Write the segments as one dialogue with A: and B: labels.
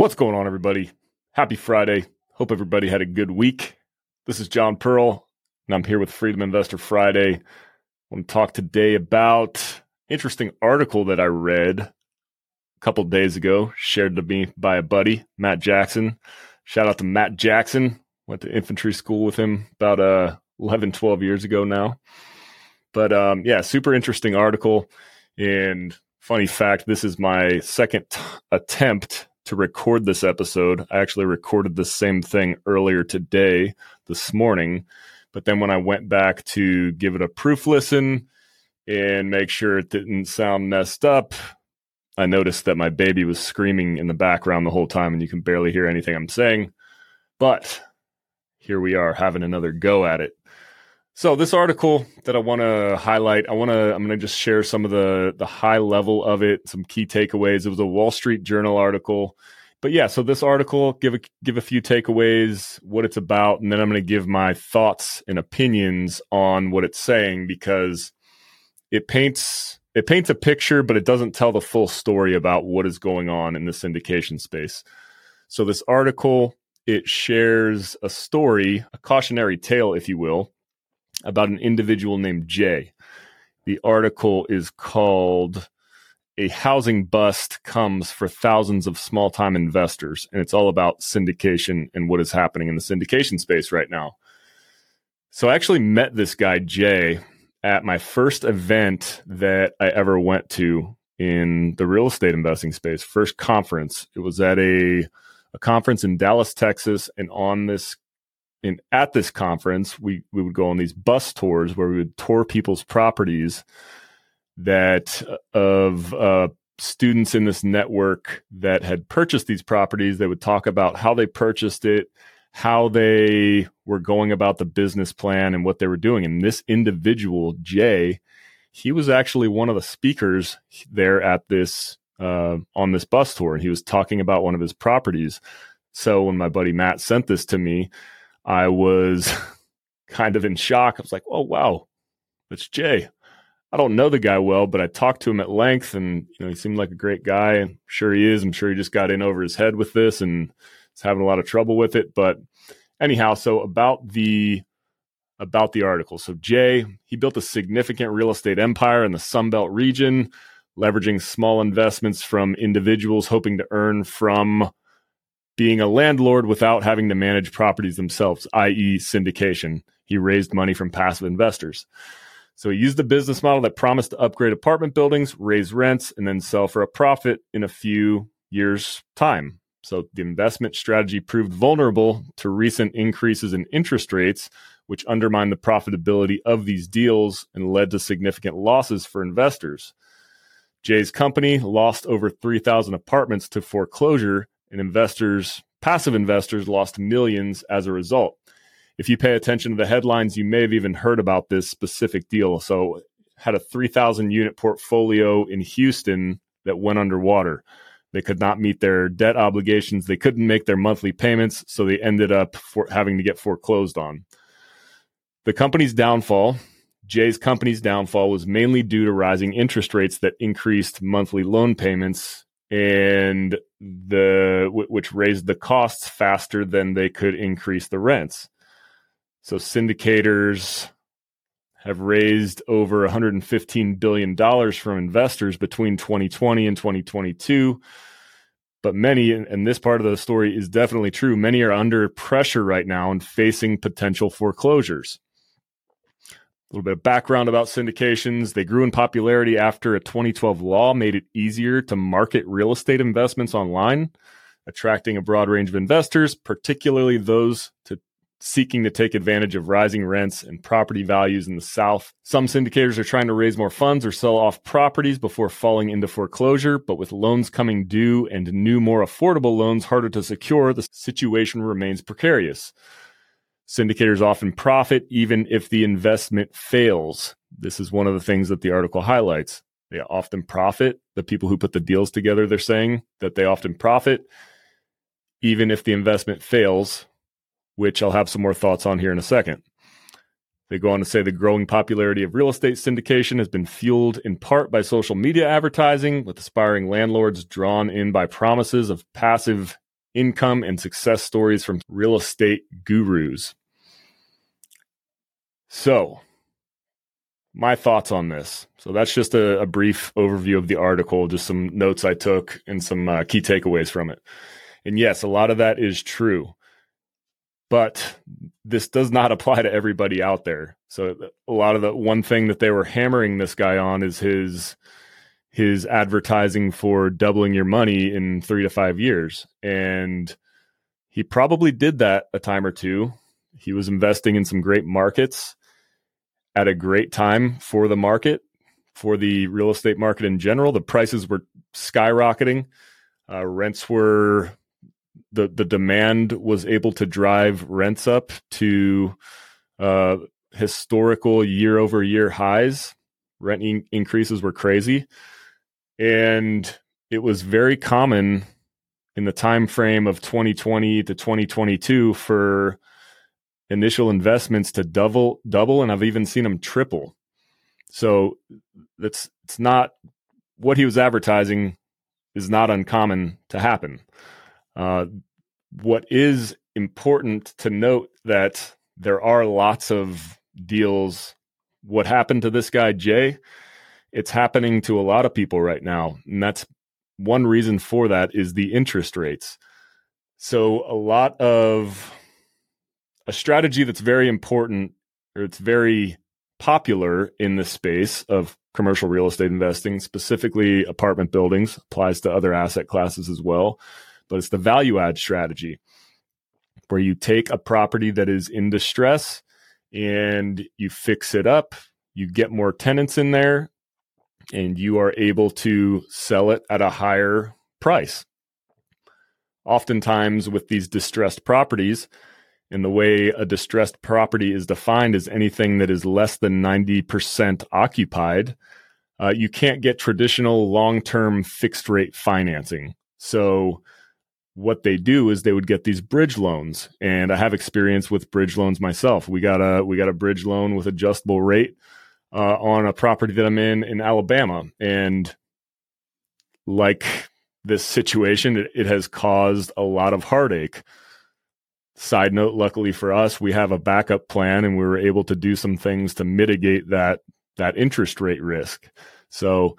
A: What's going on, everybody? Happy Friday. Hope everybody had a good week. This is John Pearl, and I'm here with Freedom Investor Friday. I want to talk today about interesting article that I read a couple days ago, shared to me by a buddy, Matt Jackson. Shout out to Matt Jackson. Went to infantry school with him about uh, 11, 12 years ago now. But um, yeah, super interesting article. And funny fact, this is my second t- attempt to record this episode. I actually recorded the same thing earlier today, this morning. But then when I went back to give it a proof listen and make sure it didn't sound messed up, I noticed that my baby was screaming in the background the whole time and you can barely hear anything I'm saying. But here we are having another go at it. So this article that I want to highlight, I want to I'm going to just share some of the the high level of it, some key takeaways. It was a Wall Street Journal article. But yeah, so this article give a give a few takeaways, what it's about, and then I'm going to give my thoughts and opinions on what it's saying because it paints it paints a picture, but it doesn't tell the full story about what is going on in the syndication space. So this article it shares a story, a cautionary tale, if you will, about an individual named Jay. The article is called A Housing Bust Comes for Thousands of Small Time Investors. And it's all about syndication and what is happening in the syndication space right now. So I actually met this guy, Jay, at my first event that I ever went to in the real estate investing space, first conference. It was at a, a conference in Dallas, Texas. And on this in at this conference, we we would go on these bus tours where we would tour people's properties that uh, of uh, students in this network that had purchased these properties. They would talk about how they purchased it, how they were going about the business plan, and what they were doing. And this individual, Jay, he was actually one of the speakers there at this uh, on this bus tour, and he was talking about one of his properties. So when my buddy Matt sent this to me, I was kind of in shock. I was like, oh, wow, that's Jay. I don't know the guy well, but I talked to him at length and you know, he seemed like a great guy. I'm sure he is. I'm sure he just got in over his head with this and is having a lot of trouble with it. But anyhow, so about the about the article. So Jay, he built a significant real estate empire in the Sunbelt region, leveraging small investments from individuals hoping to earn from being a landlord without having to manage properties themselves, i.e., syndication. He raised money from passive investors. So he used a business model that promised to upgrade apartment buildings, raise rents, and then sell for a profit in a few years' time. So the investment strategy proved vulnerable to recent increases in interest rates, which undermined the profitability of these deals and led to significant losses for investors. Jay's company lost over 3,000 apartments to foreclosure and investors, passive investors, lost millions as a result. If you pay attention to the headlines, you may have even heard about this specific deal. So, had a 3,000 unit portfolio in Houston that went underwater. They could not meet their debt obligations. They couldn't make their monthly payments, so they ended up for having to get foreclosed on. The company's downfall, Jay's company's downfall, was mainly due to rising interest rates that increased monthly loan payments and the which raised the costs faster than they could increase the rents. So syndicators have raised over 115 billion dollars from investors between 2020 and 2022. But many, and this part of the story is definitely true, many are under pressure right now and facing potential foreclosures. A little bit of background about syndications. They grew in popularity after a 2012 law made it easier to market real estate investments online, attracting a broad range of investors, particularly those to seeking to take advantage of rising rents and property values in the South. Some syndicators are trying to raise more funds or sell off properties before falling into foreclosure, but with loans coming due and new, more affordable loans harder to secure, the situation remains precarious. Syndicators often profit even if the investment fails. This is one of the things that the article highlights. They often profit. The people who put the deals together, they're saying that they often profit even if the investment fails, which I'll have some more thoughts on here in a second. They go on to say the growing popularity of real estate syndication has been fueled in part by social media advertising, with aspiring landlords drawn in by promises of passive income and success stories from real estate gurus. So, my thoughts on this. So, that's just a, a brief overview of the article, just some notes I took and some uh, key takeaways from it. And yes, a lot of that is true. But this does not apply to everybody out there. So a lot of the one thing that they were hammering this guy on is his his advertising for doubling your money in 3 to 5 years. And he probably did that a time or two. He was investing in some great markets at a great time for the market, for the real estate market in general. The prices were skyrocketing. Uh, rents were the the demand was able to drive rents up to uh, historical year over year highs. Rent in- increases were crazy, and it was very common in the time frame of 2020 to 2022 for initial investments to double double and I've even seen them triple. So that's it's not what he was advertising is not uncommon to happen. Uh, what is important to note that there are lots of deals. What happened to this guy, Jay? It's happening to a lot of people right now. And that's one reason for that is the interest rates. So, a lot of a strategy that's very important or it's very popular in the space of commercial real estate investing, specifically apartment buildings, applies to other asset classes as well but it's the value add strategy where you take a property that is in distress and you fix it up, you get more tenants in there, and you are able to sell it at a higher price. Oftentimes, with these distressed properties, and the way a distressed property is defined is anything that is less than 90% occupied, uh, you can't get traditional long term fixed rate financing. So, what they do is they would get these bridge loans and i have experience with bridge loans myself. We got a we got a bridge loan with adjustable rate uh, on a property that i'm in in alabama. And like this situation it, it has caused a lot of heartache side note luckily for us we have a backup plan and we were able to do some things to mitigate that that interest rate risk so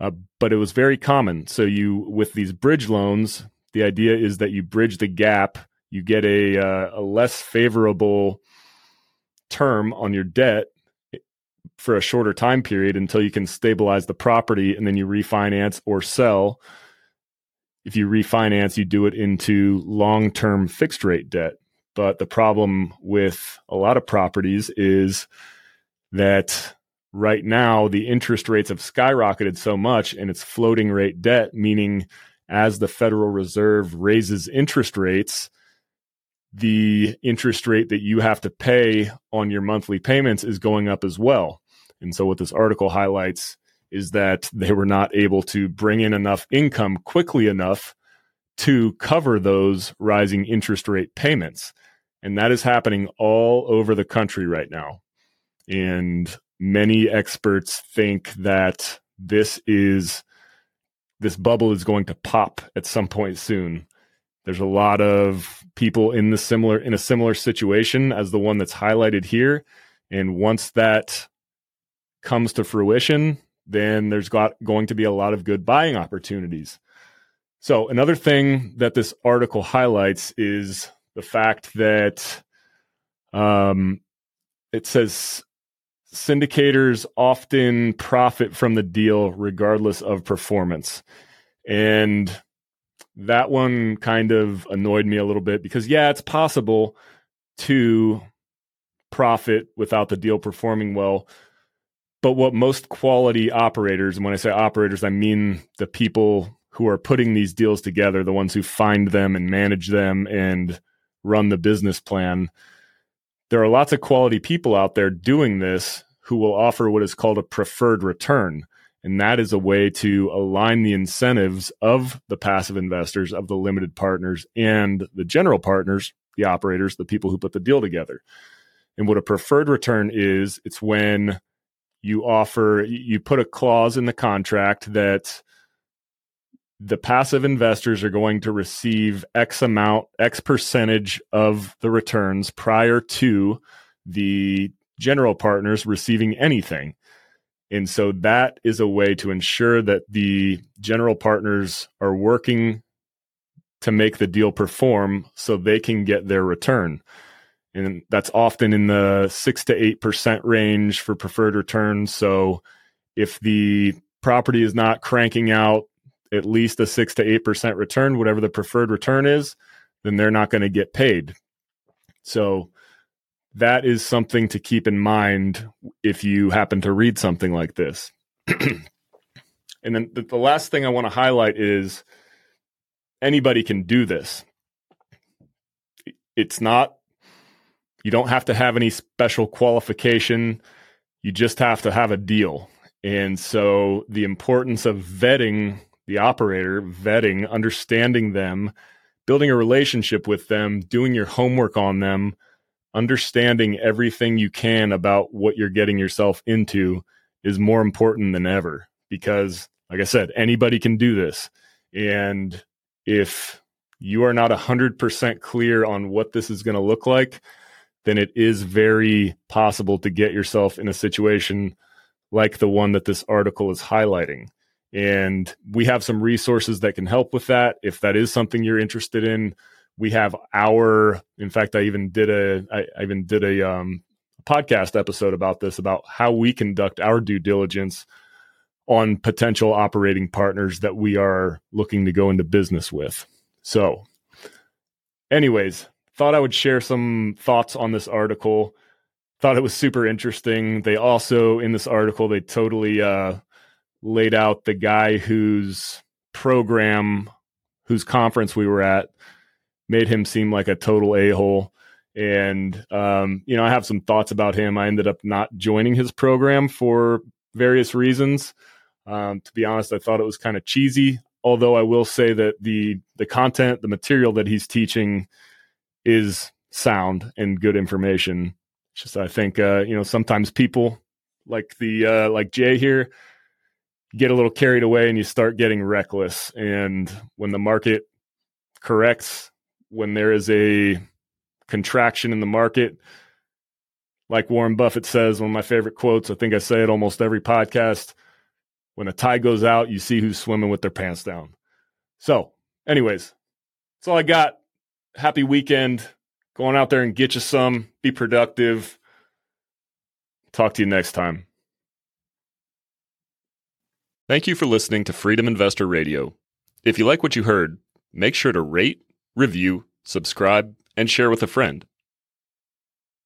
A: uh, but it was very common so you with these bridge loans the idea is that you bridge the gap, you get a, uh, a less favorable term on your debt for a shorter time period until you can stabilize the property and then you refinance or sell. If you refinance, you do it into long term fixed rate debt. But the problem with a lot of properties is that right now the interest rates have skyrocketed so much and it's floating rate debt, meaning as the Federal Reserve raises interest rates, the interest rate that you have to pay on your monthly payments is going up as well. And so, what this article highlights is that they were not able to bring in enough income quickly enough to cover those rising interest rate payments. And that is happening all over the country right now. And many experts think that this is this bubble is going to pop at some point soon. There's a lot of people in the similar in a similar situation as the one that's highlighted here, and once that comes to fruition, then there's got going to be a lot of good buying opportunities. So another thing that this article highlights is the fact that um, it says syndicators often profit from the deal regardless of performance. And that one kind of annoyed me a little bit because, yeah, it's possible to profit without the deal performing well. But what most quality operators, and when I say operators, I mean the people who are putting these deals together, the ones who find them and manage them and run the business plan, there are lots of quality people out there doing this who will offer what is called a preferred return. And that is a way to align the incentives of the passive investors, of the limited partners, and the general partners, the operators, the people who put the deal together. And what a preferred return is, it's when you offer, you put a clause in the contract that the passive investors are going to receive X amount, X percentage of the returns prior to the general partners receiving anything. And so that is a way to ensure that the general partners are working to make the deal perform so they can get their return. And that's often in the six to 8% range for preferred returns. So if the property is not cranking out at least a six to 8% return, whatever the preferred return is, then they're not going to get paid. So that is something to keep in mind if you happen to read something like this. and then the, last thing I want to highlight is anybody can do this. It's not, you don't have to have any special qualification. You just have to have a deal. And so the importance of vetting the operator, vetting, understanding them, building a relationship with them, doing your homework on them, understanding everything you can about what you're getting yourself into is more important than ever because like I said, anybody can do this. And if you are not 100% clear on what this is going to look like, then it is very possible to get yourself in a situation like the one that this article is highlighting. And we have some resources that can help with that. If that is something you're interested in, we have our, in fact, I even did a, I, even did a um, podcast episode about this, about how we conduct our due diligence on potential operating partners that we are looking to go into business with. So, anyways, thought I would share some thoughts on this article. Thought it was super interesting. They also, in this article, they totally uh, laid out the guy whose program, whose conference we were at, made him seem like a total a hole. And, um, you know, I have some thoughts about him. I ended up not joining his program for various reasons. Um, to be honest, I thought it was kind of cheesy. Although I will say that the the content, the material that he's teaching, is sound and good information. It's just I think uh, you know sometimes people like the uh, like Jay here get a little carried away and you start getting reckless. And when the market corrects, when there is a contraction in the market, like Warren Buffett says, one of my favorite quotes, I think I say it almost every podcast. When the tide goes out, you see who's swimming with their pants down. So, anyways, that's all I got. Happy weekend. Going out there and get you some. Be productive. Talk to you next time. Thank you for listening to Freedom Investor Radio. If you like what you heard, make sure to rate, review, subscribe, and share with a friend.